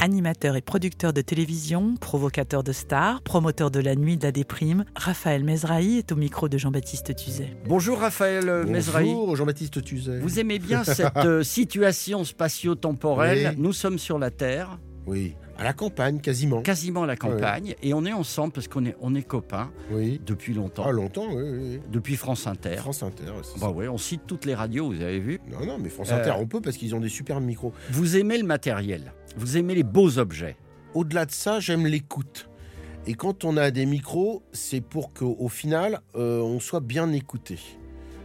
Animateur et producteur de télévision, provocateur de stars, promoteur de la nuit de la déprime, Raphaël Mezrahi est au micro de Jean-Baptiste Tuzet. Bonjour Raphaël euh, Mesrahi. Bonjour Jean-Baptiste Tuzet. Vous aimez bien cette euh, situation spatio-temporelle Oui. Nous sommes sur la Terre, Oui, à la campagne quasiment. quasiment à la campagne, et on est ensemble parce qu'on est, on est copains Oui. depuis longtemps, Ah longtemps, oui, oui, oui. depuis France Inter. France Inter. c'est Bah ouais, on cite toutes les radios, vous avez vu. Non, non, mais France Euh, Inter, on peut parce qu'ils ont des superbes micros. Vous aimez le matériel, vous aimez les beaux objets. Au-delà de ça, j'aime l'écoute. Et quand on a des micros, c'est pour qu'au au final, euh, on soit bien écouté.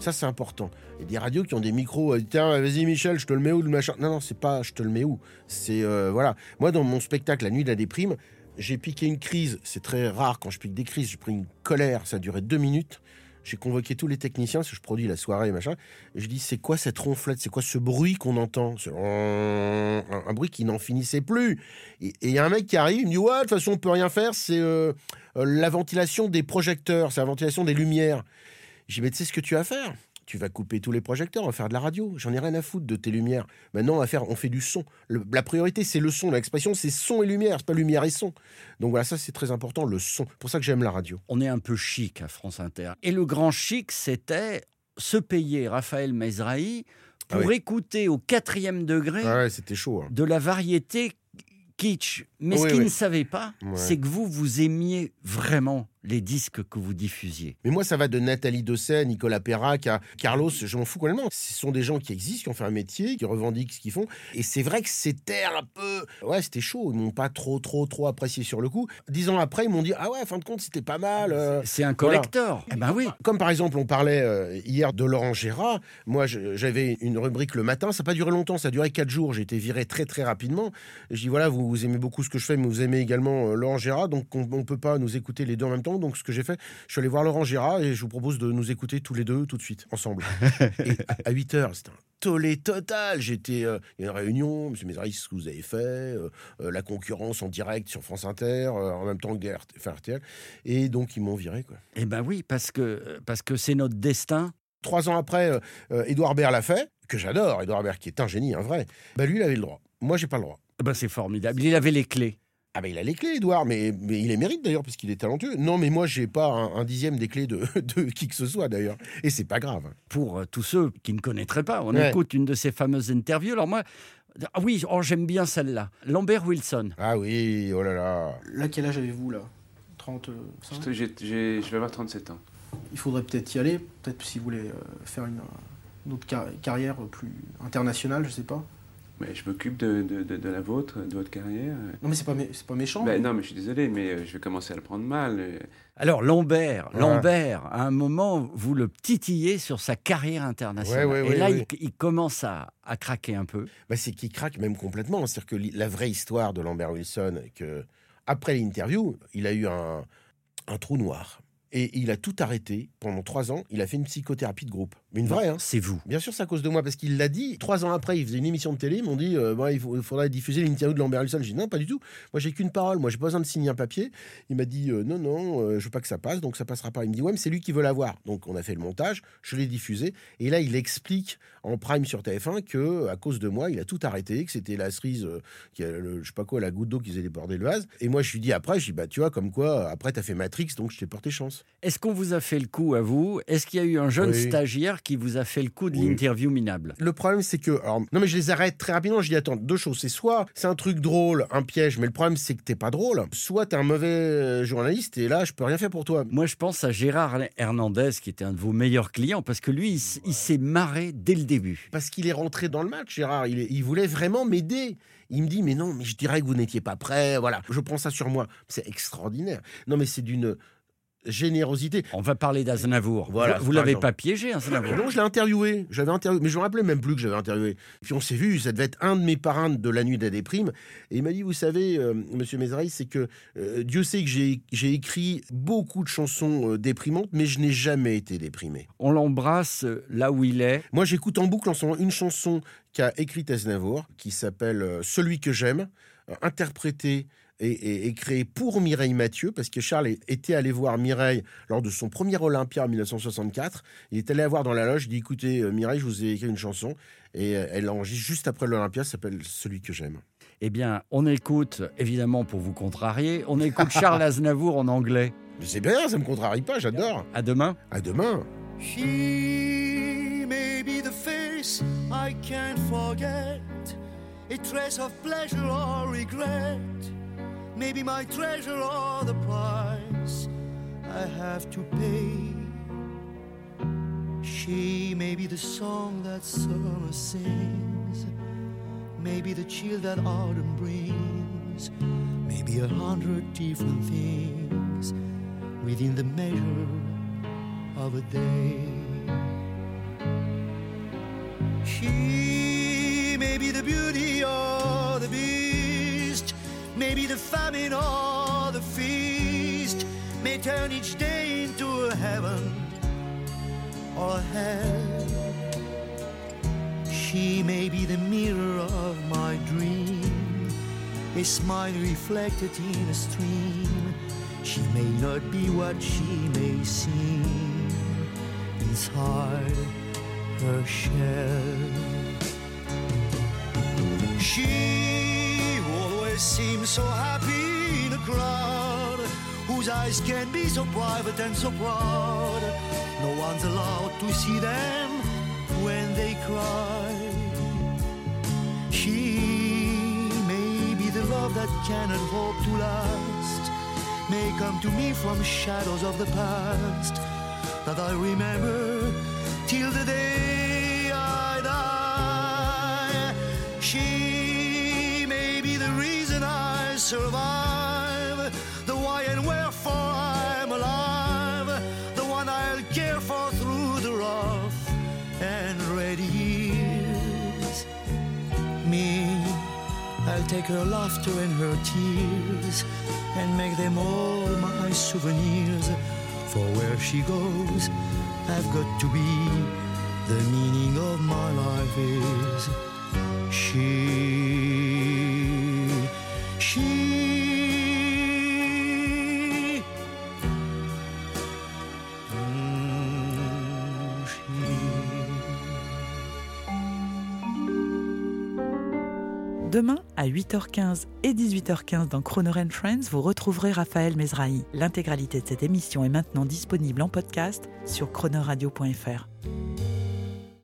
Ça, c'est important. Il y a des radios qui ont des micros. euh, Tiens, vas-y, Michel, je te le mets où le machin? Non, non, c'est pas je te le mets où. C'est. euh, voilà. Moi, dans mon spectacle, La nuit de la déprime, j'ai piqué une crise. C'est très rare quand je pique des crises. J'ai pris une colère. Ça a duré deux minutes. J'ai convoqué tous les techniciens, parce que je produis la soirée, machin. Et je dis, c'est quoi cette ronflette? C'est quoi ce bruit qu'on entend? Un, bruit qui n'en finissait plus. Et il y a un mec qui arrive, il me dit, ouais, de toute façon, on peut rien faire. C'est euh, la ventilation des projecteurs, c'est la ventilation des lumières. J'ai dit, mais tu sais ce que tu vas faire? Tu vas couper tous les projecteurs, on va faire de la radio. J'en ai rien à foutre de tes lumières. Maintenant, on va faire, on fait du son. Le- la priorité, c'est le son. L'expression, c'est son et lumière. C'est pas lumière et son. Donc voilà, ça, c'est très important, le son. C'est pour ça que j'aime la radio. On est un peu chic à France Inter. Et le grand chic, c'était se payer Raphaël Mezrahi pour Ah oui. écouter au quatrième degré Ah ouais, c'était chaud. hein. de la variété kitsch. Mais ce qu'il oui. ne savait pas, Ouais. c'est que vous, vous aimiez vraiment les disques que vous diffusiez. Mais moi, ça va de Nathalie Dosset, Nicolas Perrac à Carlos, je m'en fous complètement. Ce sont des gens qui existent, qui ont fait un métier, qui revendiquent ce qu'ils font. Et c'est vrai que c'était un peu. Ouais, c'était chaud. Ils m'ont pas trop, trop, trop apprécié sur le coup. Dix ans après, ils m'ont dit Ah ouais, fin de compte, c'était pas mal. euh. C'est un voilà. collector. Eh ben oui. Comme par exemple, on parlait euh, hier de Laurent Gérard. Moi, j'avais une rubrique le matin. Ça n'a pas duré longtemps. Ça a duré quatre jours. J'ai été viré très, très rapidement. Je dis voilà, vous, vous aimez beaucoup ce que je fais, mais vous aimez également euh, Laurent Gérard. Donc, on ne peut pas nous écouter les deux en même temps. Donc, ce que j'ai fait, je suis allé voir Laurent Gérard et je vous propose de nous écouter tous les deux tout de suite, ensemble. et à, à 8 heures, c'était un tollé total. J'étais, euh, il y a une réunion, Monsieur Mézari, ce que vous avez fait, euh, euh, la concurrence en direct sur France Inter, euh, en même temps que des RTL. Et donc, ils m'ont viré, quoi. Eh ben oui, parce que parce que c'est notre destin. Trois ans après, Édouard Baird l'a fait, que j'adore, Édouard Baird qui est un génie, un vrai. Bah lui, il avait le droit. Moi, j'ai pas le droit. Eh ben c'est formidable. Il avait les clés. Ah bah il a les clés, Édouard, mais, mais il les mérite d'ailleurs parce qu'il est talentueux. Non, mais moi, j'ai pas un, un dixième des clés de, de qui que ce soit d'ailleurs. Et c'est pas grave. Pour euh, tous ceux qui ne connaîtraient pas, on Ouais. écoute une de ces fameuses interviews. Alors moi, ah oui, oh, j'aime bien celle-là. Lambert Wilson. Ah oui, oh là là. Là, quel âge avez-vous là? 35 J'ai- j'ai- je vais avoir 37 ans. Il faudrait peut-être y aller, peut-être si vous voulez euh, faire une, une autre car- carrière plus internationale, je sais pas. Mais je m'occupe de, de- de- de la vôtre, de votre carrière. Non, mais c'est pas, mé- c'est pas méchant. Ben non, mais je suis désolé, mais euh, je vais commencer à le prendre mal. euh. Alors Lambert, Ouais. Lambert, à un moment, vous le titillez sur sa carrière internationale. Ouais, ouais, Et ouais, là, ouais. Il, il commence à, à craquer un peu. Bah, c'est qu'il craque même complètement. C'est-à-dire que la vraie histoire de Lambert Wilson, que après l'interview, il a eu un, un trou noir. Et il a tout arrêté pendant trois ans. Il a fait une psychothérapie de groupe. Une vraie, hein. C'est vous. Bien sûr, c'est à cause de moi, parce qu'il l'a dit. Trois ans après, il faisait une émission de télé. Ils m'ont dit euh, Bon, il, faut- il faudrait diffuser l'interview de Lambert Wilson. J'ai dit Non, pas du tout. Moi, j'ai qu'une parole. Moi, j'ai pas besoin de signer un papier. Il m'a dit euh, Non, non, euh, je veux pas que ça passe, donc ça passera pas. Il me dit Ouais, mais c'est lui qui veut l'avoir. Donc, on a fait le montage. Je l'ai diffusé. Et là, il explique en prime sur TF1 que, à cause de moi, il a tout arrêté, que c'était la cerise, euh, qui a le- je sais pas quoi, la goutte d'eau qui faisait déborder le vase. Et moi, je lui dis après, je dis Bah, tu vois, comme quoi, après, t'as fait Matrix, donc je t'ai porté chance. Est-ce qu'on vous a fait le coup à vous? Est-ce qu'il y a eu un jeune Oui. stagiaire qui vous a fait le coup de Oui. l'interview minable Le problème, c'est que. alors, non, mais je les arrête très rapidement. Je dis attends, deux choses. C'est soit c'est un truc drôle, un piège, mais le problème, c'est que t'es pas drôle. Soit t'es un mauvais euh, journaliste et là, je peux rien faire pour toi. Moi, je pense à Gérard Hernandez, qui était un de vos meilleurs clients, parce que lui, il, s'est marré dès le début. Parce qu'il est rentré dans le match, Gérard. Il, il voulait vraiment m'aider. Il me dit, mais non, mais je dirais que vous n'étiez pas prêt. Voilà, je prends ça sur moi. C'est extraordinaire. Non, mais c'est d'une générosité. On va parler d'Aznavour. Voilà, vous l'avez pas piégé, Aznavour Non, je l'ai interviewé. J'avais interviewé, mais je me rappelais même plus que j'avais interviewé. Puis on s'est vu, ça devait être un de mes parrains de la nuit de la déprime. Et il m'a dit, vous savez, euh, Monsieur Mézraï, c'est que euh, Dieu sait que j'ai écrit beaucoup de chansons euh, déprimantes, mais je n'ai jamais été déprimé. On l'embrasse là où il est. Moi, j'écoute en boucle en ce moment une chanson qu'a écrite Aznavour, qui s'appelle Celui que j'aime, interprétée et créée pour Mireille Mathieu, parce que Charles était allé voir Mireille lors de son premier Olympia en 1964. Il est allé la voir dans la loge, il dit écoutez, euh, Mireille, je vous ai écrit une chanson, et euh, elle l'enregistre juste après l'Olympia, ça s'appelle Celui que j'aime. Eh bien, on écoute, évidemment pour vous contrarier, on écoute Charles Aznavour en anglais. Mais C'est bien, ça me contrarie pas, j'adore. À demain. À demain. She may be the face I can't forget, a trace of pleasure or regret, maybe my treasure or the price I have to pay. She may be the song that summer sings, maybe the chill that autumn brings, maybe a hundred different things within the measure of a day. She may be the beauty beast, maybe the famine or the feast, may turn each day into a heaven or a hell. She may be the mirror of my dream, a smile reflected in a stream. She may not be what she may seem inside her shell. She always seems so happy in a crowd, whose eyes can be so private and so proud. No one's allowed to see them when they cry. She may be the love that cannot hope to last, may come to me from shadows of the past that I remember till the day survive, the why and wherefore I'm alive, the one I'll care for through the rough and ready years. Me, I'll take her laughter and her tears and make them all my souvenirs. For where she goes, I've got to be. The meaning of my life is she. Demain, à 8h15 et 18h15 dans Croner Friends, vous retrouverez Raphaël Mesrahi. L'intégralité de cette émission est maintenant disponible en podcast sur chronoradio.fr.